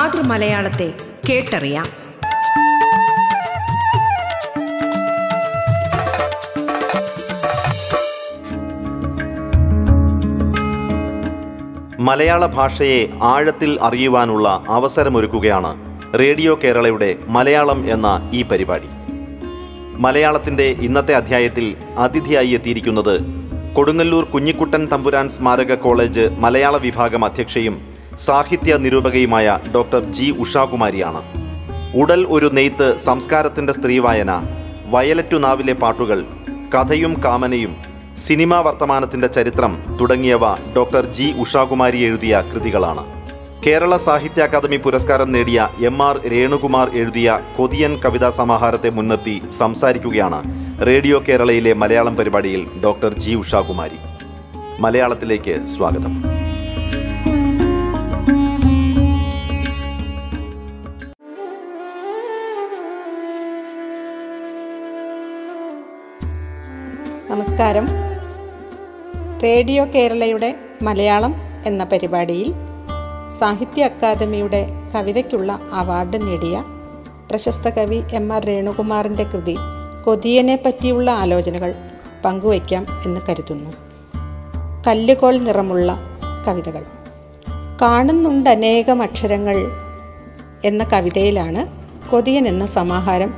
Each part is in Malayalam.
മാതൃമലയാളത്തെ കേട്ടറിയാം. മലയാള ഭാഷയെ ആഴത്തിൽ അറിയുവാനുള്ള അവസരമൊരുക്കുകയാണ് റേഡിയോ കേരളയുടെ മലയാളം എന്ന ഈ പരിപാടി. മലയാളത്തിന്റെ ഇന്നത്തെ അധ്യായത്തിൽ അതിഥിയായി എത്തിയിരിക്കുന്നത് കൊടുങ്ങല്ലൂർ കുഞ്ഞിക്കുട്ടൻ തമ്പുരാൻ സ്മാരക കോളേജ് മലയാള വിഭാഗം അധ്യക്ഷയും സാഹിത്യ നിരൂപകയുമായ ഡോക്ടർ ജി ഉഷാകുമാരിയാണ്. ഉടൽ ഒരു നെയ്ത്ത് സംസ്കാരത്തിന്റെ സ്ത്രീവായന വയലറ്റു നാവിലെ പാട്ടുകൾ കഥയും കാമനയും സിനിമാ വർത്തമാനത്തിന്റെ ചരിത്രം തുടങ്ങിയവ ഡോക്ടർ ജി ഉഷാകുമാരി എഴുതിയ കൃതികളാണ്. കേരള സാഹിത്യ അക്കാദമി പുരസ്കാരം നേടിയ എം ആർ രേണുകുമാർ എഴുതിയ കൊതിയൻ കവിതാ സമാഹാരത്തെ മുൻനിർത്തി സംസാരിക്കുകയാണ് റേഡിയോ കേരളയിലെ മലയാളം പരിപാടിയിൽ ഡോക്ടർ ജി ഉഷാകുമാരി. മലയാളത്തിലേക്ക് സ്വാഗതം. നമസ്കാരം. റേഡിയോ കേരളയുടെ മലയാളം എന്ന പരിപാടിയിൽ സാഹിത്യ അക്കാദമിയുടെ കവിതയ്ക്കുള്ള അവാർഡ് നേടിയ പ്രശസ്ത കവി എം ആർ രേണുകുമാറിന്റെ കൃതി കൊതിയനെ പറ്റിയുള്ള ആലോചനകൾ പങ്കുവയ്ക്കാം എന്ന് കരുതുന്നു. കല്ലുകോൾ നിറമുള്ള കവിതകൾ. കാണുന്നുണ്ട് അനേകം അക്ഷരങ്ങൾ എന്ന കവിതയിലാണ് കൊതിയൻ എന്ന സമാഹാരം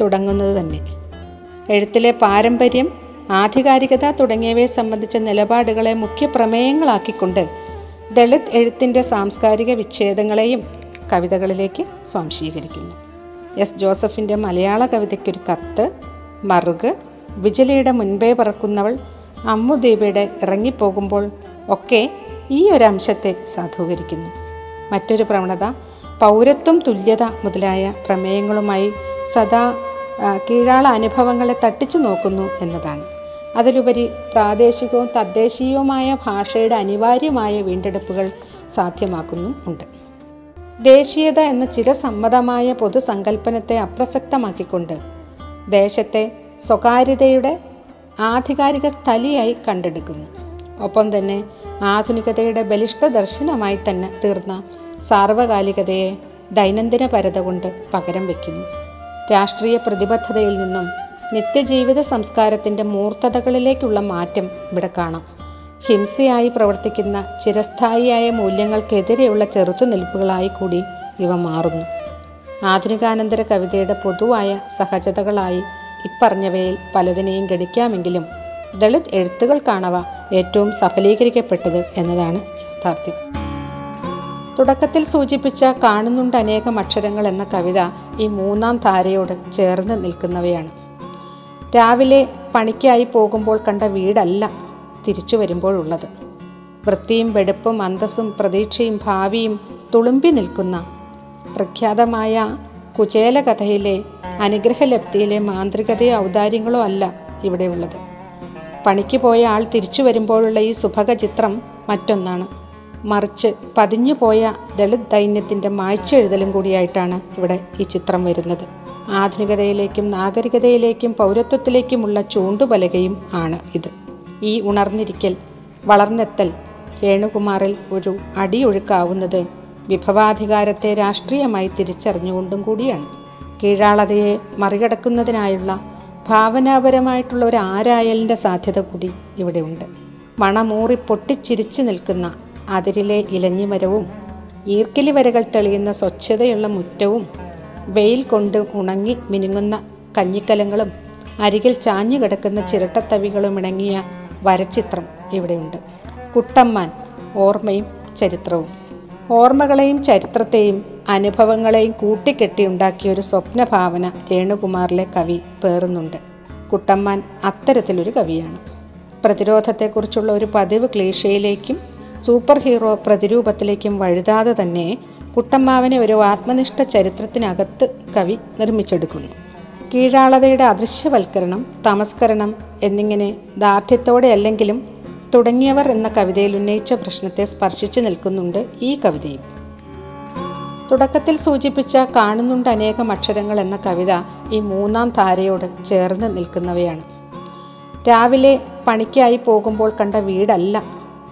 തുടങ്ങുന്നത് തന്നെ. എഴുത്തിലെ പാരമ്പര്യം ആധികാരികത തുടങ്ങിയവയെ സംബന്ധിച്ച നിലപാടുകളെ മുഖ്യ പ്രമേയങ്ങളാക്കിക്കൊണ്ട് ദളിത് എഴുത്തിന്റെ സാംസ്കാരിക വിച്ഛേദങ്ങളെയും കവിതകളിലേക്ക് സ്വാംശീകരിക്കുന്നു. എസ്. ജോസഫിന്റെ മലയാള കവിതയ്ക്കൊരു കത്ത് മറുക് വിജലിയുടെ മുൻപേ പറക്കുന്നവൾ അമ്മുദീപയുടെ ഇറങ്ങിപ്പോകുമ്പോൾ ഒക്കെ ഈ ഒരു അംശത്തെ സാധൂകരിക്കുന്നു. മറ്റൊരു പ്രവണത പൗരത്വം തുല്യത മുതലായ പ്രമേയങ്ങളുമായി സദാ കീഴാള അനുഭവങ്ങളെ തട്ടിച്ചു നോക്കുന്നു എന്നതാണ്. അതിലുപരി പ്രാദേശികവും തദ്ദേശീയവുമായ ഭാഷയുടെ അനിവാര്യമായ വീണ്ടെടുപ്പുകൾ സാധ്യമാക്കുന്നു ഉണ്ട്. ദേശീയത എന്ന ചിരസമ്മതമായ പൊതുസങ്കല്പനത്തെ അപ്രസക്തമാക്കിക്കൊണ്ട് ദേശത്തെ സ്വകാര്യതയുടെ ആധികാരിക സ്ഥലിയായി കണ്ടെടുക്കുന്നു. ഒപ്പം തന്നെ ആധുനികതയുടെ ബലിഷ്ഠ ദർശനമായി തന്നെ തീർന്ന സാർവകാലികതയെ ദൈനംദിന പരത കൊണ്ട് പകരം വയ്ക്കുന്നു. രാഷ്ട്രീയ പ്രതിബദ്ധതയിൽ നിന്നും നിത്യജീവിത സംസ്കാരത്തിന്റെ മൂർത്തതകളിലേക്കുള്ള മാറ്റം ഇവിടെ കാണാം. ഹിംസയായി പ്രവർത്തിക്കുന്ന ചിരസ്ഥായിയായ മൂല്യങ്ങൾക്കെതിരെയുള്ള ചെറുത്തുനിൽപ്പുകളായി കൂടി ഇവ മാറുന്നു. ആധുനികാനന്തര കവിതയുടെ പൊതുവായ സഹജതകളായി ഇപ്പറഞ്ഞവയിൽ പലതിനെയും ഗണിക്കാമെങ്കിലും ദളിത് എഴുത്തുകൾക്കാണവ ഏറ്റവും സഫലീകരിക്കപ്പെട്ടത് എന്നതാണ് യാഥാർത്ഥ്യം. തുടക്കത്തിൽ സൂചിപ്പിച്ച കാണുന്നുണ്ട് അനേകം അക്ഷരങ്ങൾ എന്ന കവിത ഈ മൂന്നാം ധാരയോട് ചേർന്ന് നിൽക്കുന്നവയാണ്. രാവിലെ പണിക്കായി പോകുമ്പോൾ കണ്ട വീടല്ല തിരിച്ചു വരുമ്പോഴുള്ളത്. വൃത്തിയും വെടുപ്പും അന്തസ്സും പ്രതീക്ഷയും ഭാവിയും തുളുമ്പി നിൽക്കുന്ന പ്രഖ്യാതമായ കുചേലകഥയിലെ അനുഗ്രഹലബ്ധിയിലെ മാന്ത്രികതയോ ഔദാര്യങ്ങളോ അല്ല ഇവിടെയുള്ളത് പണിക്ക് പോയ ആൾ തിരിച്ചു വരുമ്പോഴുള്ള ഈ സുഭക ചിത്രം മറ്റൊന്നാണ്. മറിച്ച് പതിഞ്ഞു പോയ ദളിത് ദൈന്യത്തിന്റെ മായ്ച്ചെഴുതലും കൂടിയായിട്ടാണ് ഇവിടെ ഈ ചിത്രം വരുന്നത്. ആധുനികതയിലേക്കും നാഗരികതയിലേക്കും പൗരത്വത്തിലേക്കുമുള്ള ചൂണ്ടുപലകയും ആണ് ഇത്. ഈ ഉണർന്നിരിക്കൽ വളർന്നെത്തൽ രേണുകുമാറിൽ ഒരു അടിയൊഴുക്കാവുന്നത് വിഭവാധികാരത്തെ രാഷ്ട്രീയമായി തിരിച്ചറിഞ്ഞുകൊണ്ടും കൂടിയാണ്. കീഴാളതയെ മറികടക്കുന്നതിനായുള്ള ഭാവനാപരമായിട്ടുള്ള ഒരു ആരായലിന്റെ സാധ്യത കൂടി ഇവിടെയുണ്ട്. മണമൂറി പൊട്ടിച്ചിരിച്ചു നിൽക്കുന്ന അതിരിലെ ഇലഞ്ഞിമരവും ഈർക്കിലി വരകൾ തെളിയുന്ന സ്വച്ഛതയുള്ള മുറ്റവും വെയിൽ കൊണ്ട് ഉണങ്ങി മിനുങ്ങുന്ന കഞ്ഞിക്കലങ്ങളും അരികിൽ ചാഞ്ഞു കിടക്കുന്ന ചിരട്ടത്തവികളും ഇണങ്ങിയ വരച്ചിത്രം ഇവിടെയുണ്ട്. കുട്ടമ്മാൻ ഓർമ്മയും ചരിത്രവും. ഓർമ്മകളെയും ചരിത്രത്തെയും അനുഭവങ്ങളെയും കൂട്ടിക്കെട്ടിയുണ്ടാക്കിയ ഒരു സ്വപ്നഭാവന രേണുകുമാറിലെ കവി പേറുന്നുണ്ട്. കുട്ടമ്മാൻ അത്തരത്തിലൊരു കവിയാണ്. പ്രതിരോധത്തെക്കുറിച്ചുള്ള ഒരു പതിവ് ക്ലീഷയിലേക്കും സൂപ്പർ ഹീറോ പ്രതിരൂപത്തിലേക്കും വഴുതാതെ തന്നെ കുട്ടമ്മാവനെ ഒരു ആത്മനിഷ്ഠ ചരിത്രത്തിനകത്ത് കവി നിർമ്മിച്ചെടുക്കുന്നു. കീഴാളതയുടെ അദൃശ്യവൽക്കരണം തമസ്കരണം എന്നിങ്ങനെ ദാർഢ്യത്തോടെ അല്ലെങ്കിലും തുടങ്ങിയവർ എന്ന കവിതയിൽ ഉന്നയിച്ച പ്രശ്നത്തെ സ്പർശിച്ചു നിൽക്കുന്നുണ്ട് ഈ കവിതയും. തുടക്കത്തിൽ സൂചിപ്പിച്ച കാണുന്നുണ്ട് അനേകം അക്ഷരങ്ങൾ എന്ന കവിത ഈ മൂന്നാം ധാരയോട് ചേർന്ന് നിൽക്കുന്നവയാണ്. രാവിലെ പണിക്കായി പോകുമ്പോൾ കണ്ട വീടല്ല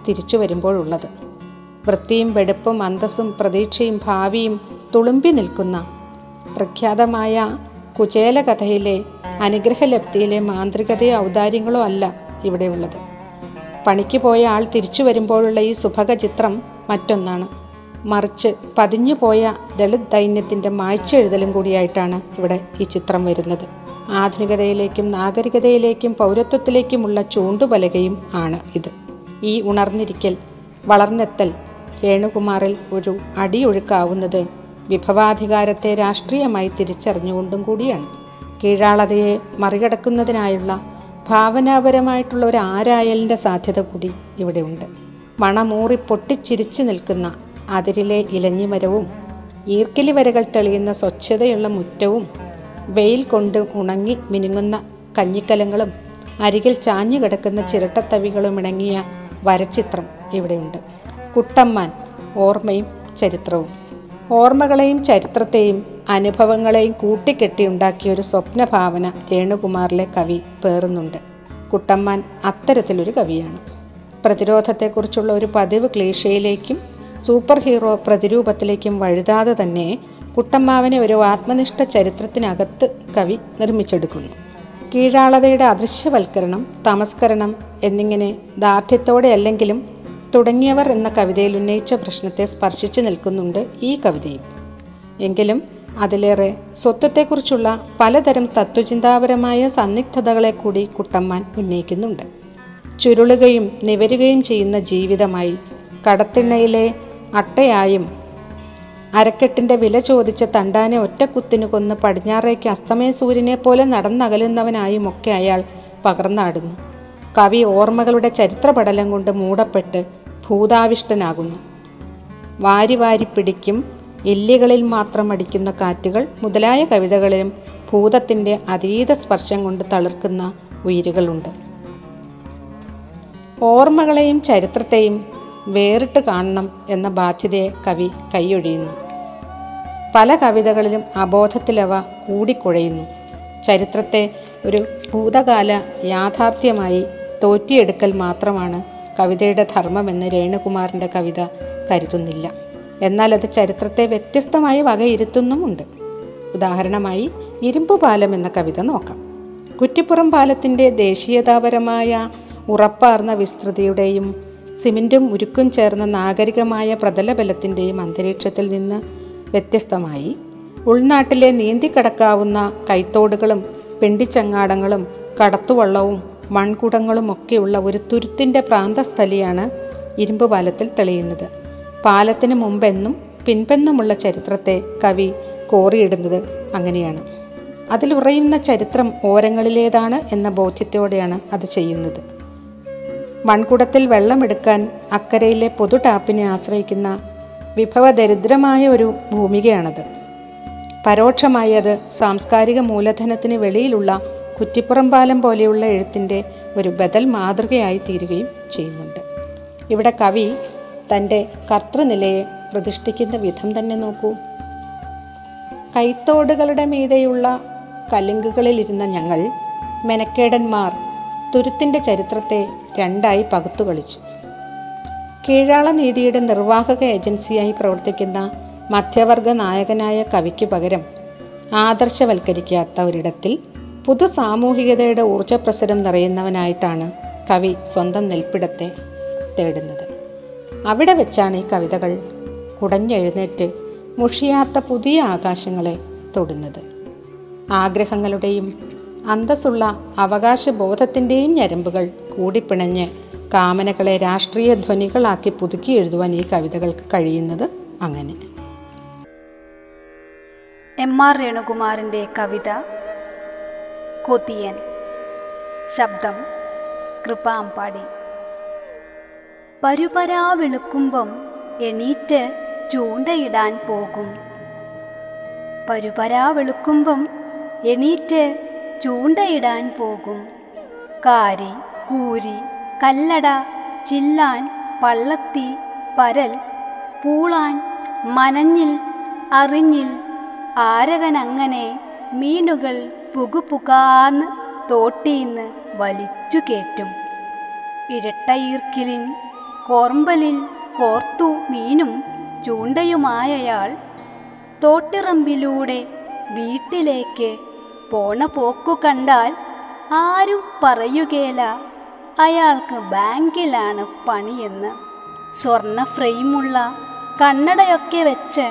തിരിച്ചു വരുമ്പോഴുള്ളത്. വൃത്തിയും വെടുപ്പും അന്തസ്സും പ്രതീക്ഷയും ഭാവിയും തുളുമ്പി നിൽക്കുന്ന പ്രഖ്യാതമായ കുചേല കഥയിലെ അനുഗ്രഹലബ്ധിയിലെ മാന്ത്രികതയോ ഔദാര്യങ്ങളോ അല്ല ഇവിടെയുള്ളത്. പണിക്ക് പോയ ആൾ തിരിച്ചു വരുമ്പോഴുള്ള ഈ സുഭക ചിത്രം മറ്റൊന്നാണ്. മറിച്ച് പതിഞ്ഞുപോയ ദളിത് ദൈന്യത്തിന്റെ മായ്ച്ചെഴുതലും കൂടിയായിട്ടാണ് ഇവിടെ ഈ ചിത്രം വരുന്നത്. ആധുനികതയിലേക്കും നാഗരികതയിലേക്കും പൗരത്വത്തിലേക്കുമുള്ള ചൂണ്ടുപലകയും ആണ് ഇത്. ഈ ഉണർന്നിരിക്കൽ വളർന്നെത്തൽ രേണുകുമാറിൽ ഒരു അടിയൊഴുക്കാവുന്നത് വിഭവാധികാരത്തെ രാഷ്ട്രീയമായി തിരിച്ചറിഞ്ഞുകൊണ്ടും കൂടിയാണ്. കീഴാളതയെ മറികടക്കുന്നതിനായുള്ള ഭാവനാപരമായിട്ടുള്ള ഒരു ആരായലിന്റെ സാധ്യത കൂടി ഇവിടെയുണ്ട്. മണമൂറി പൊട്ടിച്ചിരിച്ചു നിൽക്കുന്ന അതിരിലെ ഇലഞ്ഞിമരവും ഈർക്കിലി വരകൾ തെളിയുന്ന സ്വച്ഛതയുള്ള മുറ്റവും വെയിൽ കൊണ്ട് ഉണങ്ങി മിനുങ്ങുന്ന കഞ്ഞിക്കലങ്ങളും അരികിൽ ചാഞ്ഞു കിടക്കുന്ന ചിരട്ടത്തവികളും ഇണങ്ങിയ വരച്ചിത്രം ഇവിടെയുണ്ട്. കുട്ടമ്മാൻ ഓർമ്മയും ചരിത്രവും. ഓർമ്മകളെയും ചരിത്രത്തെയും അനുഭവങ്ങളെയും കൂട്ടിക്കെട്ടിയുണ്ടാക്കിയ ഒരു സ്വപ്നഭാവന രേണുകുമാറിലെ കവി പേറുന്നുണ്ട്. കുട്ടമ്മാൻ അത്തരത്തിലൊരു കവിയാണ്. പ്രതിരോധത്തെക്കുറിച്ചുള്ള ഒരു പതിവ് ക്ലീഷയിലേക്കും സൂപ്പർ ഹീറോ പ്രതിരൂപത്തിലേക്കും വഴുതാതെ തന്നെ കുട്ടമ്മാവനെ ഒരു ആത്മനിഷ്ഠ ചരിത്രത്തിനകത്ത് കവി നിർമ്മിച്ചെടുക്കുന്നു. കീഴാളതയുടെ അദൃശ്യവൽക്കരണം തമസ്കരണം എന്നിങ്ങനെ ദാർഢ്യത്തോടെ അല്ലെങ്കിലും തുടങ്ങിയവർ എന്ന കവിതയിൽ ഉന്നയിച്ച പ്രശ്നത്തെ സ്പർശിച്ചു നിൽക്കുന്നുണ്ട് ഈ കവിതയും. എങ്കിലും അതിലേറെ സ്വത്വത്തെക്കുറിച്ചുള്ള പലതരം തത്വചിന്താപരമായ സന്നിഗ്ധതകളെ കൂടി കുട്ടമ്മാൻ ഉന്നയിക്കുന്നുണ്ട്. ചുരുളുകയും നിവരുകയും ചെയ്യുന്ന ജീവിതമായി കടത്തിണ്ണയിലെ അട്ടയായും അരക്കെട്ടിന്റെ വില ചോദിച്ച തണ്ടാനെ ഒറ്റക്കുത്തിനു കൊന്ന് പടിഞ്ഞാറേക്ക് അസ്തമയ സൂര്യനെ പോലെ നടന്നകലുന്നവനായും ഒക്കെ അയാൾ പകർന്നാടുന്നു. കവി ഓർമ്മകളുടെ ചരിത്രപടലം കൊണ്ട് മൂടപ്പെട്ട് ഭൂതാവിഷ്ടനാകുന്നു. വാരി വാരി പിടിക്കും എല്ലുകളിൽ മാത്രം അടിക്കുന്ന കാറ്റുകൾ മുതലായ കവിതകളിലും ഭൂതത്തിന്റെ അതീത സ്പർശം കൊണ്ട് തളിർക്കുന്ന ഉയിരുകളുണ്ട്. ഓർമ്മകളെയും ചരിത്രത്തെയും വേറിട്ട് കാണണം എന്ന ബാധ്യതയെ കവി കൈയൊഴിയുന്നു. പല കവിതകളിലും അബോധത്തിലവ കൂടിക്കുഴയുന്നു. ചരിത്രത്തെ ഒരു ഭൂതകാല യാഥാർത്ഥ്യമായി തോറ്റിയെടുക്കൽ മാത്രമാണ് കവിതയുടെ ധർമ്മമെന്ന് രേണുകുമാറിന്റെ കവിത കരുതുന്നില്ല. എന്നാൽ അത് ചരിത്രത്തെ വ്യത്യസ്തമായി വകയിരുത്തുന്നുമുണ്ട്. ഉദാഹരണമായി ഇരുമ്പു പാലം എന്ന കവിത നോക്കാം. കുറ്റിപ്പുറം പാലത്തിന്റെ ദേശീയതാപരമായ ഉറപ്പാർന്ന വിസ്തൃതിയുടെയും സിമെന്റും ഉരുക്കും ചേർന്ന നാഗരികമായ പ്രതലബലത്തിന്റെയും അന്തരീക്ഷത്തിൽ നിന്ന് വ്യത്യസ്തമായി ഉൾനാട്ടിലെ നീന്തി നീന്തിക്കടക്കാവുന്ന കൈത്തോടുകളും പെണ്ടിച്ചങ്ങാടങ്ങളും കടത്തുവള്ളവും മൺകുടങ്ങളും ഒക്കെയുള്ള ഒരു തുരുത്തിന്റെ പ്രാന്തസ്ഥലിയാണ് ഇരുമ്പ് പാലത്തിൽ തെളിയുന്നത്. പാലത്തിന് മുമ്പെന്നും പിൻപെന്നുമുള്ള ചരിത്രത്തെ കവി കോറിയിടുന്നത് അങ്ങനെയാണ്. അതിലുറയുന്ന ചരിത്രം ഓരങ്ങളിലേതാണ് എന്ന ബോധ്യത്തോടെയാണ് അത് ചെയ്യുന്നത്. മൺകുടത്തിൽ വെള്ളമെടുക്കാൻ അക്കരയിലെ പൊതു ടാപ്പിനെ ആശ്രയിക്കുന്ന വിഭവദരിദ്രമായ ഒരു ഭൂമികയാണത്. പരോക്ഷമായി അത് സാംസ്കാരിക മൂലധനത്തിന് വെളിയിലുള്ള കുറ്റിപ്പുറം പാലം പോലെയുള്ള എഴുത്തിന്റെ ഒരു ബദൽ മാതൃകയായി തീരുകയും ചെയ്യുന്നുണ്ട്. ഇവിടെ കവി തന്റെ കർത്തൃനിലയെ പ്രതിഷ്ഠിക്കുന്ന വിധം തന്നെ നോക്കൂ. കൈത്തോടുകളുടെ മീതെയുള്ള കലുങ്കുകളിലിരുന്ന ഞങ്ങൾ മെനക്കേടന്മാർ തുരുത്തിന്റെ ചരിത്രത്തെ രണ്ടായി പകുത്തു കളിച്ചു കീഴാള നീതിയുടെ നിർവാഹക ഏജൻസിയായി പ്രവർത്തിക്കുന്ന മധ്യവർഗ നായകനായ കവിക്ക് പകരം ആദർശവൽക്കരിക്കാത്ത ഒരിടത്തിൽ പുതു സാമൂഹികതയുടെ ഊർജപ്രസരം നിറയുന്നവനായിട്ടാണ് കവി സ്വന്തം നെൽപ്പിടത്തെ തേടുന്നത്. അവിടെ വെച്ചാണ് ഈ കവിതകൾ കുടഞ്ഞെഴുന്നേറ്റ് മുഷിയാത്ത പുതിയ ആകാശങ്ങളെ തൊടുന്നത്. ആഗ്രഹങ്ങളുടെയും അന്തസ്സുള്ള അവകാശബോധത്തിന്റെയും ഞരമ്പുകൾ കൂടിപ്പിണഞ്ഞ് കാമനകളെ രാഷ്ട്രീയ ധ്വനികളാക്കി പുതുക്കി എഴുതുവാൻ ഈ കവിതകൾക്ക് കഴിയുന്നത് അങ്ങനെ. എം ആർ രേണുകുമാറിന്റെ കവിത കൊതിയൻ. ശബ്ദം കൃപാമ്പാടി. പരുപരാ വെളുക്കുമ്പം എണീറ്റ് ചൂണ്ടയിടാൻ പോകും. പരുപരാ വെളുക്കുമ്പം എണീറ്റ് ചൂണ്ടയിടാൻ പോകും. കാരി കൂരി കല്ലട ചില്ലാൻ പള്ളത്തി പരൽ പൂളാൻ മനഞ്ഞിൽ അറിഞ്ഞിൽ ആരകനങ്ങനെ മീനുകൾ പുകുപുകാന്ന് തോട്ടീന്ന് വലിച്ചു കേറ്റും. ഇരട്ടയീർക്കിലിൻ കോർമ്പലിൽ കോർത്തു മീനും ചൂണ്ടയുമായയാൾ തോട്ടിറമ്പിലൂടെ വീട്ടിലേക്ക് പോണ പോക്കു കണ്ടാൽ ആരും പറയുകേല അയാൾക്ക് ബാങ്കിലാണ് പണിയെന്ന്. സ്വർണ ഫ്രെയിമുള്ള കണ്ണടയൊക്കെ വെച്ച്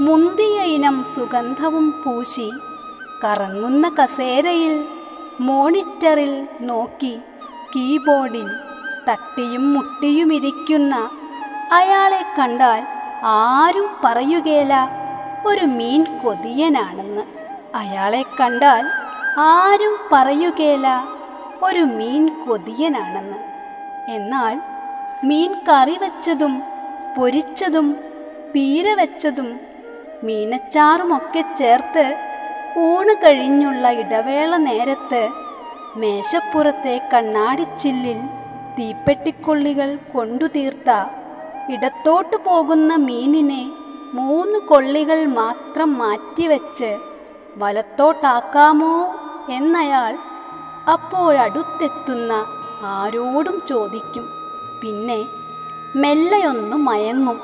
മുന്തിയ ഇനം സുഗന്ധവും പൂശി കറങ്ങുന്ന കസേരയിൽ മോണിറ്ററിൽ നോക്കി കീബോർഡിൽ തട്ടിയും മുട്ടിയുമിരിക്കുന്ന അയാളെ കണ്ടാൽ ആരും പറയുകേല ഒരു മീൻ കൊതിയനാണെന്ന്. അയാളെ കണ്ടാൽ ആരും പറയുകേല ഒരു മീൻ കൊതിയനാണെന്ന്. എന്നാൽ മീൻ കറി വെച്ചതും പൊരിച്ചതും പീര വെച്ചതും മീനച്ചാറുമൊക്കെ ചേർത്ത് ഊണ് കഴിഞ്ഞുള്ള ഇടവേള നേരത്ത് മേശപ്പുറത്തെ കണ്ണാടിച്ചില്ലിൽ തീപ്പെട്ടിക്കൊള്ളികൾ കൊണ്ടുതീർത്ത ഇടത്തോട്ട് പോകുന്ന മീനിനെ മൂന്ന് കൊള്ളികൾ മാത്രം മാറ്റിവെച്ച് വലത്തോട്ടാക്കാമോ എന്നയാൾ അപ്പോഴടുത്തെത്തുന്ന ആരോടും ചോദിക്കും. പിന്നെ മെല്ലെയൊന്നു മയങ്ങും.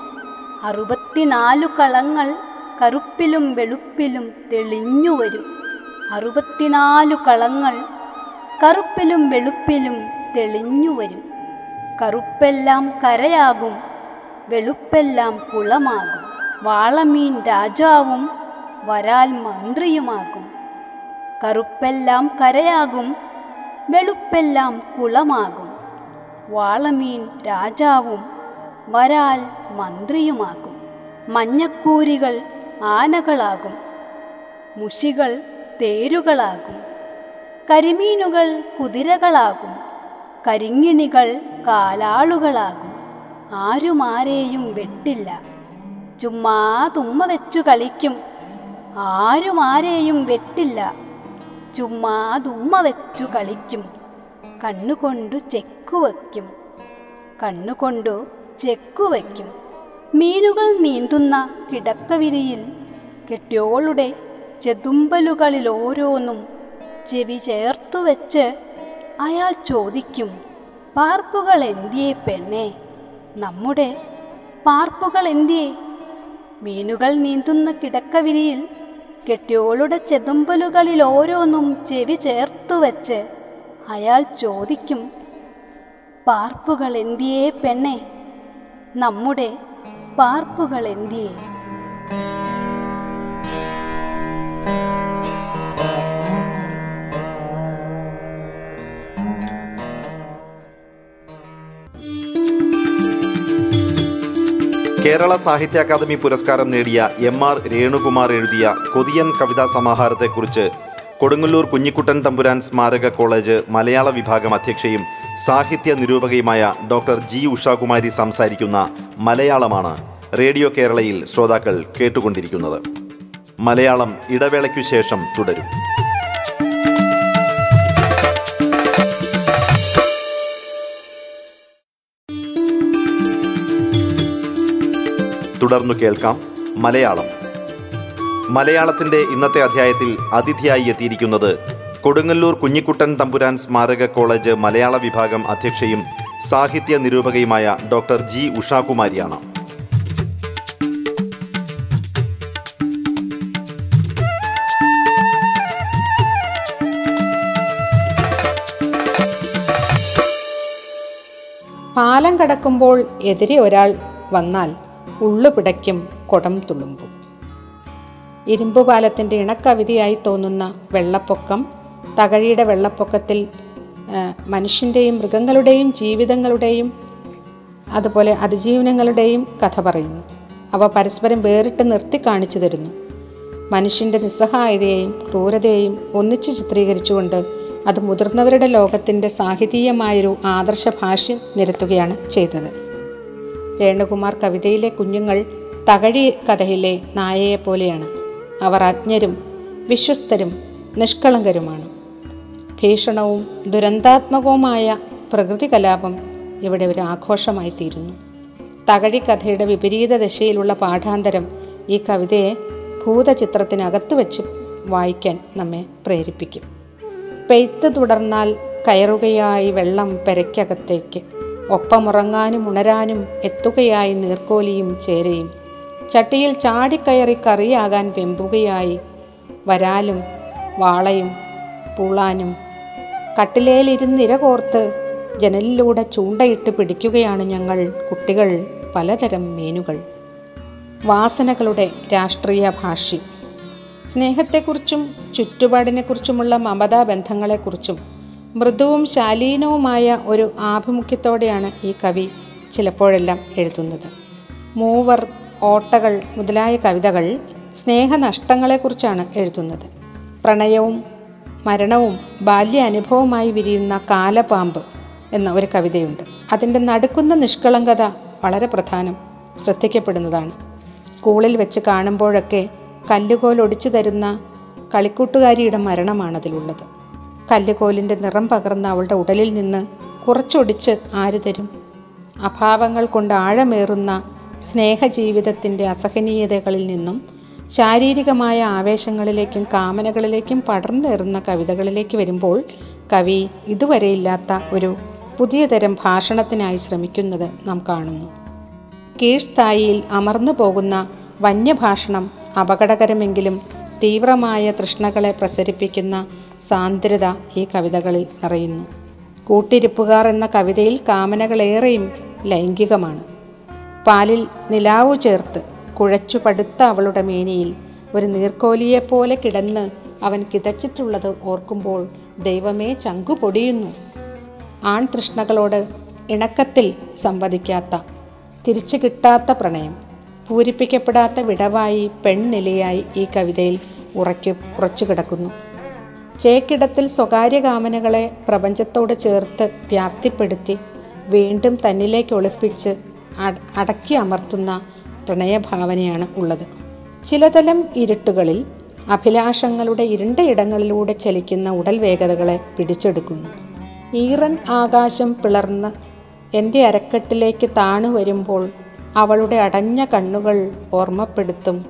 അറുപത്തിനാലു കളങ്ങൾ കറുപ്പിലും വെളുപ്പിലും തെളിഞ്ഞു വരും അറുപത്തിനാലു കളങ്ങൾ കറുപ്പിലും വെളുപ്പിലും തെളിഞ്ഞു വരും കറുപ്പെല്ലാം കരയാകും വെളുപ്പെല്ലാം കുളമാകും. വാളമീൻ രാജാവും വരാൽ മന്ത്രിയുമാകും. കറുപ്പെല്ലാം കരയാകും വെളുപ്പെല്ലാം കുളമാകും. വാളമീൻ രാജാവും വരാൽ മന്ത്രിയുമാകും. മഞ്ഞക്കൂരികൾ ആനകളാകും. മുഷികൾ തേരുകളാകും. കരിമീനുകൾ കുതിരകളാകും. കരിങ്ങിണികൾ കാലാളുകളാകും. ആരുമാരെയും വെട്ടില്ല. ചുമ്മാ തുമ്മ വെച്ചു കളിക്കും. ആരുമാരെയും വെട്ടില്ല. ചുമ്മാ തുമ്മ വെച്ചു കളിക്കും. കണ്ണുകൊണ്ടു ചെക്കു വയ്ക്കും. കണ്ണുകൊണ്ടു ചെക്കു വയ്ക്കും. മീനുകൾ നീന്തുന്ന കിടക്കവിരിയിൽ കെട്ടിയോളുടെ ചെതുമ്പലുകളിലോരോന്നും ചെവി ചേർത്തു വെച്ച് അയാൾ ചോദിക്കും പാർപ്പുകൾ എന്തിയേ പെണ്ണെ? നമ്മുടെ പാർപ്പുകൾ എന്തിയേ? മീനുകൾ നീന്തുന്ന കിടക്കവിരിയിൽ കെട്ടിയോളുടെ ചെതുമ്പലുകളിൽ ഓരോന്നും ചെവി ചേർത്തു വെച്ച് അയാൾ ചോദിക്കും പാർപ്പുകൾ എന്തിയേ പെണ്ണെ? നമ്മുടെ പാർപ്പുകൾ എന്തിയേ കേരള സാഹിത്യ അക്കാദമി പുരസ്കാരം നേടിയ എം ആർ രേണുകുമാർ എഴുതിയ കൊതിയൻ കവിതാ സമാഹാരത്തെക്കുറിച്ച് കൊടുങ്ങല്ലൂർ കുഞ്ഞിക്കുട്ടൻ തമ്പുരാൻ സ്മാരക കോളേജ് മലയാള വിഭാഗം അധ്യക്ഷയും സാഹിത്യ നിരൂപകയുമായ ഡോക്ടർ ജി ഉഷാകുമാരി സംസാരിക്കുന്ന മലയാളമാണ് റേഡിയോ കേരളയിൽ ശ്രോതാക്കൾ കേട്ടുകൊണ്ടിരിക്കുന്നത്. മലയാളം ഇടവേളയ്ക്കു ശേഷം തുടരും. തുടർന്നു കേൾക്കാം മലയാളം. മലയാളത്തിന്റെ ഇന്നത്തെ അധ്യായത്തിൽ അതിഥിയായി എത്തിയിരിക്കുന്നത് കൊടുങ്ങല്ലൂർ കുഞ്ഞിക്കുട്ടൻ തമ്പുരാൻ സ്മാരക കോളേജ് മലയാള വിഭാഗം അധ്യക്ഷയും സാഹിത്യ നിരൂപകയുമായ ഡോക്ടർ ജി ഉഷാകുമാരിയാണ്. പാലം കടക്കുമ്പോൾ എതിരെ ഒരാൾ വന്നാൽ ഉള്ളു പിടയ്ക്കും കുടം തുളുമ്പും. ഇരുമ്പുപാലത്തിന്റെ ഇണക്കവിധിയായി തോന്നുന്ന വെള്ളപ്പൊക്കം തകഴിയുടെ വെള്ളപ്പൊക്കത്തിൽ മനുഷ്യന്റെയും മൃഗങ്ങളുടെയും ജീവിതങ്ങളുടെയും അതുപോലെ അതിജീവനങ്ങളുടെയും കഥ പറയുന്നു. അവ പരസ്പരം വേറിട്ട് നിർത്തി കാണിച്ചു തരുന്നു. മനുഷ്യന്റെ നിസ്സഹായതയെയും ക്രൂരതയെയും ഒന്നിച്ചു ചിത്രീകരിച്ചുകൊണ്ട് അത് മുതിർന്നവരുടെ ലോകത്തിന്റെ സാഹിതീയമായൊരു ആദർശ ഭാഷ്യം നിരത്തുകയാണ് ചെയ്തത്. രേണുകുമാർ കവിതയിലെ കുഞ്ഞുങ്ങൾ തകഴി കഥയിലെ നായയെ പോലെയാണ്. അവർ അജ്ഞരും വിശ്വസ്തരും നിഷ്കളങ്കരുമാണ്. ഭീഷണവും ദുരന്താത്മകവുമായ പ്രകൃതി കലാപം ഇവിടെ ഒരു ആഘോഷമായി തീരുന്നു തകഴി കഥയുടെ വിപരീത ദശയിലുള്ള പാഠാന്തരം ഈ കവിതയെ ഭൂതചിത്രത്തിനകത്ത് വെച്ച് വായിക്കാൻ നമ്മെ പ്രേരിപ്പിക്കും. പെയ്ത്ത് തുടർന്നാൽ കയറുകയായി വെള്ളം പെരയ്ക്കകത്തേക്ക് ഒപ്പമുറങ്ങാനും ഉണരാനും എത്തുകയായി നീർക്കോലിയും ചേരയും ചട്ടിയിൽ ചാടിക്കയറി കറിയാകാൻ വെമ്പുകയായി വരാലും വാളയും പൂളാനും കട്ടിലേലിരുന്നിര കോർത്ത് ജനലിലൂടെ ചൂണ്ടയിട്ട് പിടിക്കുകയാണ് ഞങ്ങൾ കുട്ടികൾ പലതരം മീനുകൾ. വാസനകളുടെ രാഷ്ട്രീയ ഭാഷി. സ്നേഹത്തെക്കുറിച്ചും ചുറ്റുപാടിനെക്കുറിച്ചുമുള്ള മമതാ ബന്ധങ്ങളെക്കുറിച്ചും മൃദുവും ശാലീനവുമായ ഒരു ആഭിമുഖ്യത്തോടെയാണ് ഈ കവി ചിലപ്പോഴെല്ലാം എഴുതുന്നത്. മൂവർ ഓട്ടകൾ മുതലായ കവിതകൾ സ്നേഹനഷ്ടങ്ങളെക്കുറിച്ചാണ് എഴുതുന്നത്. പ്രണയവും മരണവും ബാല്യ അനുഭവമായി വിരിയുന്ന കാലപാമ്പ് എന്ന ഒരു കവിതയുണ്ട്. അതിന്റെ നടുക്കുന്ന നിഷ്കളങ്കത വളരെ പ്രധാനം ശ്രദ്ധിക്കപ്പെടുന്നതാണ്. സ്കൂളിൽ വെച്ച് കാണുമ്പോഴൊക്കെ കല്ലുകോൽ ഒടിച്ചു തരുന്ന കളിക്കൂട്ടുകാരിയുടെ മരണമാണതിലുള്ളത്. കല്ലുകോലിന്റെ നിറം പകർന്ന അവളുടെ ഉടലിൽ നിന്ന് കുറച്ചൊടിച്ച് ആര് തരും? അഭാവങ്ങൾ കൊണ്ട് ആഴമേറുന്ന സ്നേഹജീവിതത്തിന്റെ അസഹനീയതകളിൽ നിന്നും ശാരീരികമായ ആവേശങ്ങളിലേക്കും കാമനകളിലേക്കും പടർന്നേറുന്ന കവിതകളിലേക്ക് വരുമ്പോൾ കവി ഇതുവരെ ഇല്ലാത്ത ഒരു പുതിയ തരം ഭാഷണത്തിനായി ശ്രമിക്കുന്നത് നാം കാണുന്നു. കീഴ്സ്ഥായിയിൽ അമർന്നു പോകുന്ന വന്യഭാഷണം അപകടകരമെങ്കിലും തീവ്രമായ തൃഷ്ണകളെ പ്രസരിപ്പിക്കുന്ന സാന്ദ്രത ഈ കവിതകളിൽ നിറയുന്നു. കൂട്ടിരിപ്പുകാർ എന്ന കവിതയിൽ കാമനകളേറെയും ലൈംഗികമാണ്. പാലിൽ നിലാവു ചേർത്ത് കുഴച്ചു പടുത്ത അവളുടെ മേനിയിൽ ഒരു നീർക്കോലിയെപ്പോലെ കിടന്ന് അവൻ കിതച്ചിട്ടുള്ളത് ഓർക്കുമ്പോൾ ദൈവമേ ചങ്കു പൊടിയുന്നു. ആൺതൃഷ്ണകളോട് ഇണക്കത്തിൽ സംവദിക്കാത്ത തിരിച്ചു കിട്ടാത്ത പ്രണയം പൂരിപ്പിക്കപ്പെടാത്ത വിടവായി പെൺനിലയായി ഈ കവിതയിൽ ഉറയ്ക്കു ഉറച്ചു കിടക്കുന്നു. ചേക്കിടത്തിൽ സ്വകാര്യ കാമനകളെ പ്രപഞ്ചത്തോട് ചേർത്ത് വ്യാപ്തിപ്പെടുത്തി വീണ്ടും തന്നിലേക്ക് ഒളിപ്പിച്ച് അട- അടക്കി അമർത്തുന്ന പ്രണയഭാവനയാണ് ഉള്ളത്. ചിലതരം ഇരുട്ടുകളിൽ അഭിലാഷങ്ങളുടെ ഇരുണ്ട ഇടങ്ങളിലൂടെ ചലിക്കുന്ന ഉടൽ വേഗതകളെ പിടിച്ചെടുക്കുന്നു. ഈറൻ ആകാശം പിളർന്ന് എന്റെ അരക്കെട്ടിലേക്ക് താണു വരുമ്പോൾ അവളുടെ അടഞ്ഞ കണ്ണുകൾ ഓർമ്മപ്പെടുത്തും.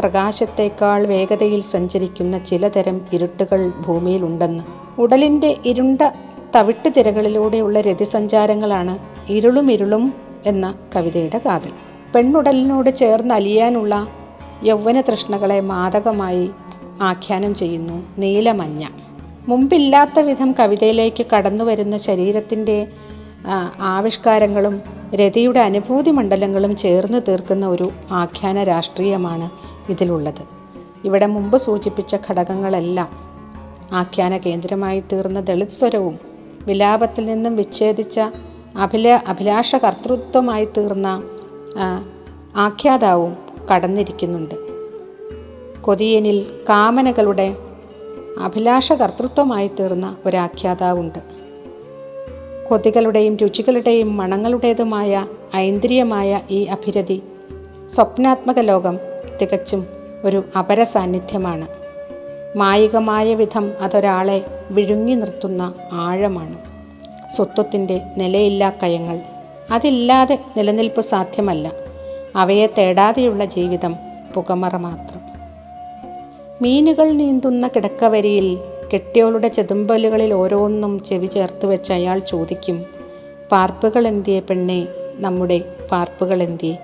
പ്രകാശത്തേക്കാൾ വേഗതയിൽ സഞ്ചരിക്കുന്ന ചിലതരം ഇരുട്ടുകൾ ഭൂമിയിലുണ്ടെന്ന്. ഉടലിന്റെ ഇരുണ്ട തവിട്ട് തിരകളിലൂടെയുള്ള രതിസഞ്ചാരങ്ങളാണ് ഇരുളും ഇരുളും എന്ന കവിതയുടെ കാതൽ. പെണ്ണുടലിനോട് ചേർന്ന് അലിയാനുള്ള യൗവന തൃഷ്ണകളെ മാതകമായി ആഖ്യാനം ചെയ്യുന്നു നീലമഞ്ഞ. മുമ്പില്ലാത്ത വിധം കവിതയിലേക്ക് കടന്നു വരുന്ന ശരീരത്തിന്റെ ആവിഷ്കാരങ്ങളും രതിയുടെ അനുഭൂതി മണ്ഡലങ്ങളും ചേർന്ന് തീർക്കുന്ന ഒരു ആഖ്യാന രാഷ്ട്രീയമാണ് ഇതിലുള്ളത്. ഇവിടെ മുമ്പ് സൂചിപ്പിച്ച ഘടകങ്ങളെല്ലാം ആഖ്യാന കേന്ദ്രമായി തീർന്ന ദളിത് സ്വരവും വിലാപത്തിൽ നിന്നും വിച്ഛേദിച്ച അഭില അഭിലാഷ കർത്തൃത്വമായി തീർന്ന ആഖ്യാതാവും കടന്നിരിക്കുന്നുണ്ട്. കൊതിയനിൽ കാമനകളുടെ അഭിലാഷ കർത്തൃത്വമായി തീർന്ന ഒരാഖ്യാതാവുണ്ട്. കൊതികളുടെയും രുചികളുടെയും മണങ്ങളുടേതുമായ ഐന്ദ്രിയമായ ഈ അഭിരതി സ്വപ്നാത്മക ലോകം തികച്ചും ഒരു അപര സാന്നിധ്യമാണ്. മായികമായ വിധം അതൊരാളെ വിഴുങ്ങി നിർത്തുന്ന ആഴമാണ്. സ്വത്വത്തിന്റെ നിലയില്ലാ കയങ്ങൾ അതില്ലാതെ നിലനിൽപ്പ് സാധ്യമല്ല. അവയെ തേടാതെയുള്ള ജീവിതം പുകമറ മാത്രം. മീനുകൾ നീന്തുന്ന കിടക്കവരിയിൽ കെട്ടിയോളുടെ ചെതുമ്പലുകളിൽ ഓരോന്നും ചെവി ചേർത്ത് വെച്ച് അയാൾ ചോദിക്കും പാർപ്പുകൾ എന്തിയെ പെണ്ണെ? നമ്മുടെ പാർപ്പുകൾ എന്തിയെ?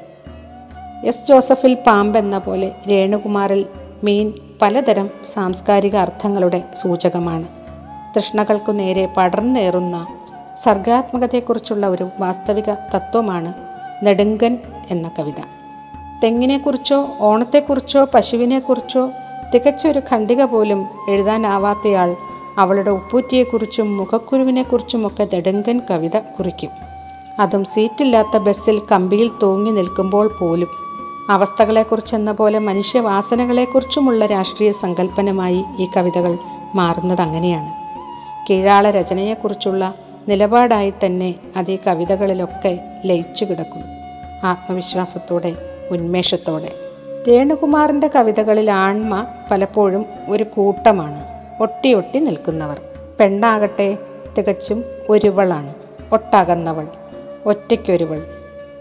എസ്. ജോസഫിൽ പാമ്പ് എന്ന പോലെ രേണുകുമാറിൽ മീൻ പലതരം സാംസ്കാരിക അർത്ഥങ്ങളുടെ സൂചകമാണ്. തൃഷ്ണകൾക്കു നേരെ പടർന്നേറുന്ന സർഗാത്മകതയെക്കുറിച്ചുള്ള ഒരു വാസ്തവിക തത്വമാണ് നെടുങ്കൻ എന്ന കവിത. തെങ്ങിനെക്കുറിച്ചോ ഓണത്തെക്കുറിച്ചോ പശുവിനെക്കുറിച്ചോ തികച്ചൊരു ഖണ്ഡിക പോലും എഴുതാനാവാത്തയാൾ അവളുടെ ഉപ്പൂറ്റിയെക്കുറിച്ചും മുഖക്കുരുവിനെക്കുറിച്ചുമൊക്കെ നെടുങ്കൻ കവിത കുറിക്കും. അതും സീറ്റില്ലാത്ത ബസ്സിൽ കമ്പിയിൽ തൂങ്ങി നിൽക്കുമ്പോൾ പോലും. അവസ്ഥകളെക്കുറിച്ചെന്ന പോലെ മനുഷ്യവാസനകളെക്കുറിച്ചുമുള്ള രാഷ്ട്രീയ സങ്കല്പനമായി ഈ കവിതകൾ മാറുന്നത് അങ്ങനെയാണ്. കീഴാള രചനയെക്കുറിച്ചുള്ള നിലപാടായി തന്നെ അത് കവിതകളിലൊക്കെ ലയിച്ചു കിടക്കുന്നു. ആത്മവിശ്വാസത്തോടെ ഉന്മേഷത്തോടെ. രേണുകുമാറിന്റെ കവിതകളിൽ ആൺമ പലപ്പോഴും ഒരു കൂട്ടമാണ്. ഒട്ടി ഒട്ടി നിൽക്കുന്നവർ. പെണ്ണാകട്ടെ തികച്ചും ഒരുവളാണ്. ഒട്ടകന്നവൾ. ഒറ്റയ്ക്കൊരുവൾ.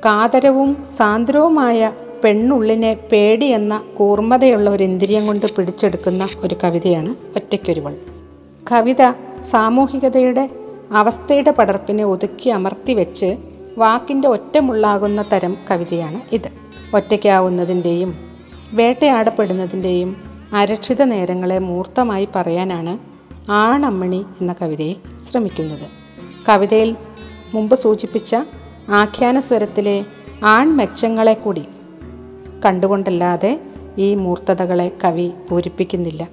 കാതരവും സാന്ദ്രവുമായ പെണ്ണുള്ളിനെ പേടി എന്ന കൂർമ്മതയുള്ള ഒരു ഇന്ദ്രിയം കൊണ്ട് പിടിച്ചെടുക്കുന്ന ഒരു കവിതയാണ് ഒറ്റയ്ക്കൊരുവൾ. കവിത സാമൂഹികതയുടെ അവസ്ഥയുടെ പടർപ്പിനെ ഒതുക്കി അമർത്തി വെച്ച് വാക്കിന്റെ ഒറ്റമുള്ളാകുന്ന തരം കവിതയാണ് ഇത്. ഒറ്റയ്ക്കാവുന്നതിന്റെയും വേട്ടയാടപ്പെടുന്നതിന്റെയും അരക്ഷിത നേരങ്ങളെ മൂർത്തമായി പറയാനാണ് ആണമ്മണി എന്ന കവിതയിൽ ശ്രമിക്കുന്നത്. കവിതയിൽ മുമ്പ് സൂചിപ്പിച്ച ആഖ്യാന സ്വരത്തിലെ ആൺമെച്ചങ്ങളെ കൂടി കണ്ടുകൊണ്ടല്ലാതെ ഈ മൂർത്തതകളെ കവി പൂരിപ്പിക്കുന്നില്ല.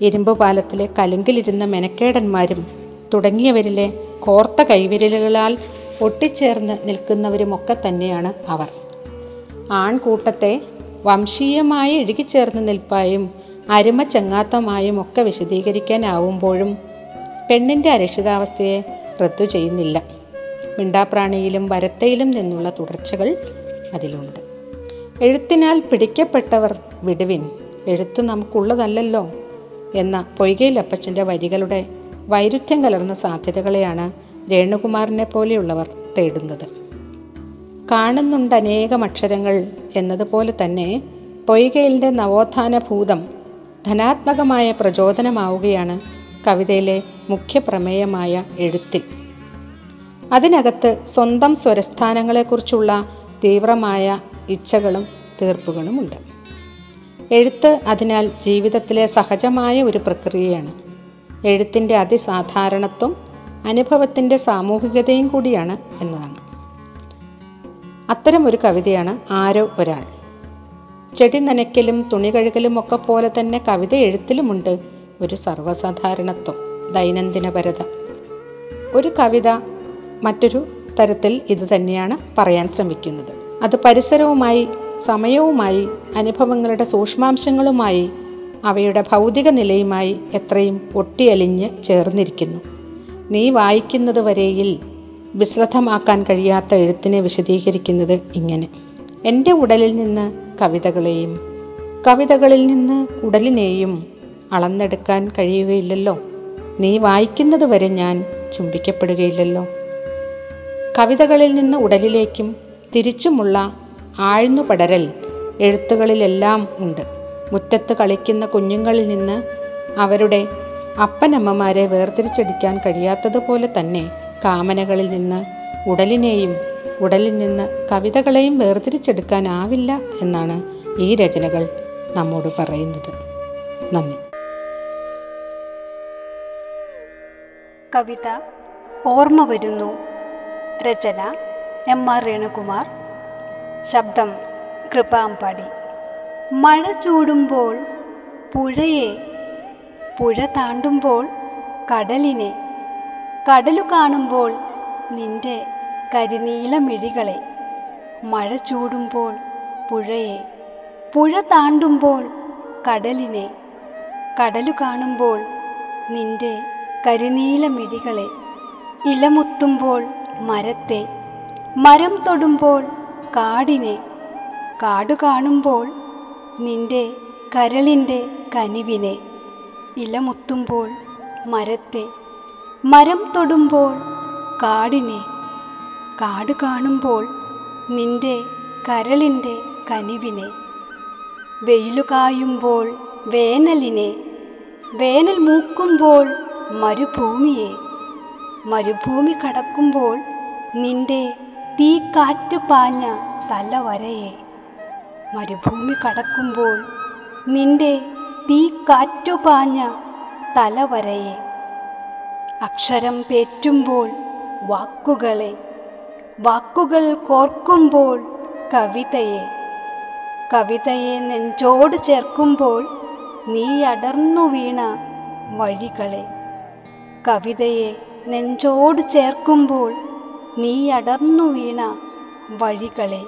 ഇരുമ്പ് പാലത്തിലെ കലുങ്കിലിരുന്ന മെനക്കേടന്മാരും തുടങ്ങിയവരിലെ കോർത്ത കൈവിരലുകളാൽ ഒട്ടിച്ചേർന്ന് നിൽക്കുന്നവരുമൊക്കെ തന്നെയാണ് അവർ. ആൺകൂട്ടത്തെ വംശീയമായി ഇഴുകിച്ചേർന്ന് നിൽപ്പായും അരുമ ചങ്ങാത്തമായും ഒക്കെ വിശദീകരിക്കാനാവുമ്പോഴും പെണ്ണിന്റെ അരക്ഷിതാവസ്ഥയെ റദ്ദു ചെയ്യുന്നില്ല. മിണ്ടാപ്രാണിയിലും വരത്തയിലും നിന്നുള്ള തുടർച്ചകൾ അതിലുണ്ട്. എഴുത്തിനാൽ പിടിക്കപ്പെട്ടവർ വിടുവിൻ എഴുത്ത് നമുക്കുള്ളതല്ലല്ലോ എന്ന പൊയ്കയിലപ്പച്ചന്റെ വരികളുടെ വൈരുദ്ധ്യം കലർന്ന സാധ്യതകളെയാണ് രേണുകുമാറിനെ പോലെയുള്ളവർ തേടുന്നത്. കാണുന്നുണ്ട് അനേകം അക്ഷരങ്ങൾ എന്നതുപോലെ തന്നെ പൊയ്കയിലിന്റെ നവോത്ഥാന ഭൂതം ധനാത്മകമായ പ്രചോദനമാവുകയാണ് കവിതയിലെ മുഖ്യ പ്രമേയമായ എഴുത്തിൽ. അതിനകത്ത് സ്വന്തം സ്വരസ്ഥാനങ്ങളെക്കുറിച്ചുള്ള തീവ്രമായ ഇച്ഛകളും തീർപ്പുകളുമുണ്ട്. എഴുത്ത് അതിനാൽ ജീവിതത്തിലെ സഹജമായ ഒരു പ്രക്രിയയാണ്. എഴുത്തിന്റെ അതിസാധാരണത്വം അനുഭവത്തിന്റെ സാമൂഹികതയും കൂടിയാണ് എന്നതാണ്. അത്തരം ഒരു കവിതയാണ് ആരോ ഒരാൾ. ചെടി നനയ്ക്കലും തുണി കഴുകലും ഒക്കെ പോലെ തന്നെ കവിത എഴുത്തിലുമുണ്ട് ഒരു സർവസാധാരണത്വം ദൈനംദിനപരത ഒരു കവിത മറ്റൊരു തരത്തിൽ ഇത് തന്നെയാണ് പറയാൻ ശ്രമിക്കുന്നത്. അത് പരിസരവുമായി സമയവുമായി അനുഭവങ്ങളുടെ സൂക്ഷ്മാംശങ്ങളുമായി അവയുടെ ഭൗതിക നിലയുമായി എത്രയും ഒട്ടിയലിഞ്ഞ് ചേർന്നിരിക്കുന്നു. നീ വായിക്കുന്നത് വരെയിൽ വിശ്രദ്ധമാക്കാൻ കഴിയാത്ത എഴുത്തിനെ വിശദീകരിക്കുന്നത് ഇങ്ങനെ. എന്റെ ഉടലിൽ നിന്ന് കവിതകളെയും കവിതകളിൽ നിന്ന് ഉടലിനെയും അളന്നെടുക്കാൻ കഴിയുകയില്ലല്ലോ. നീ വായിക്കുന്നത് വരെ ഞാൻ ചുംബിക്കപ്പെടുകയില്ലല്ലോ. കവിതകളിൽ നിന്ന് ഉടലിലേക്കും തിരിച്ചുമുള്ള ആഴ്ന്നു പടരൽ എഴുത്തുകളിലെല്ലാം ഉണ്ട്. മുറ്റത്ത് കളിക്കുന്ന കുഞ്ഞുങ്ങളിൽ നിന്ന് അവരുടെ അപ്പനമ്മമാരെ വേർതിരിച്ചടിക്കാൻ കഴിയാത്തതുപോലെ തന്നെ കാമനകളിൽ നിന്ന് ഉടലിനെയും ഉടലിൽ നിന്ന് കവിതകളെയും വേർതിരിച്ചെടുക്കാനാവില്ല എന്നാണ് ഈ രചനകൾ നമ്മോട് പറയുന്നത്. നന്ദി. കവിത ഓർമ്മ വരുന്നു. രചന എം ആർ രേണുകുമാർ. ശബ്ദം കൃപാമ്പാടി. മഴ ചൂടുമ്പോൾ പുഴയെ പുഴ താണ്ടുമ്പോൾ കടലിനെ കടലു കാണുമ്പോൾ നിന്റെ കരിനീല മിഴികളെ. മഴ ചൂടുമ്പോൾ പുഴയെ പുഴ താണ്ടുമ്പോൾ കടലിനെ കടലു കാണുമ്പോൾ നിന്റെ കരിനീല മിഴികളെ. ഇലമുത്തുമ്പോൾ മരത്തെ മരം തൊടുമ്പോൾ കാടിനെ കാട് കാണുമ്പോൾ നിന്റെ കരളിന്റെ കനിവിനെ ഇലമുത്തുമ്പോൾ മരത്തെ മരം തൊടുമ്പോൾ കാടിനെ കാട് കാണുമ്പോൾ നിന്റെ കരളിന്റെ കനിവിനെ. വെയിലുകായുമ്പോൾ വേനലിനെ വേനൽ മൂക്കുമ്പോൾ മരുഭൂമിയെ. മരുഭൂമി കടക്കുമ്പോൾ നിന്റെ തീ കാറ്റ് പാഞ്ഞ തലവരയെ. മരുഭൂമി കടക്കുമ്പോൾ നിന്റെ തീ കാറ്റുപാഞ്ഞ തലവരയെ. അക്ഷരം പേറ്റുമ്പോൾ വാക്കുകളെ. വാക്കുകൾ കോർക്കുമ്പോൾ കവിതയെ. കവിതയെ നെഞ്ചോട് ചേർക്കുമ്പോൾ നീ അടർന്നു വീണ വഴികളെ. കവിതയെ നെഞ്ചോട് ചേർക്കുമ്പോൾ നീ അടർന്നു വീണ വഴികളെ.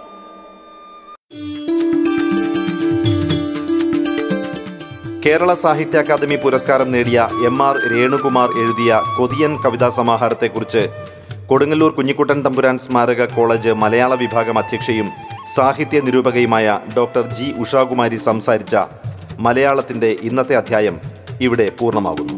കേരള സാഹിത്യ അക്കാദമി പുരസ്കാരം നേടിയ എം ആർ രേണുകുമാർ എഴുതിയ കൊതിയൻ കവിതാ സമാഹാരത്തെക്കുറിച്ച് കൊടുങ്ങല്ലൂർ കുഞ്ഞിക്കുട്ടൻ തമ്പുരാൻ സ്മാരക കോളേജ് മലയാള വിഭാഗം അധ്യക്ഷയും സാഹിത്യ നിരൂപകയുമായ ഡോക്ടർ ജി ഉഷാകുമാരി സംസാരിച്ച മലയാളത്തിന്റെ ഇന്നത്തെ അധ്യായം ഇവിടെ പൂർണമാകുന്നു.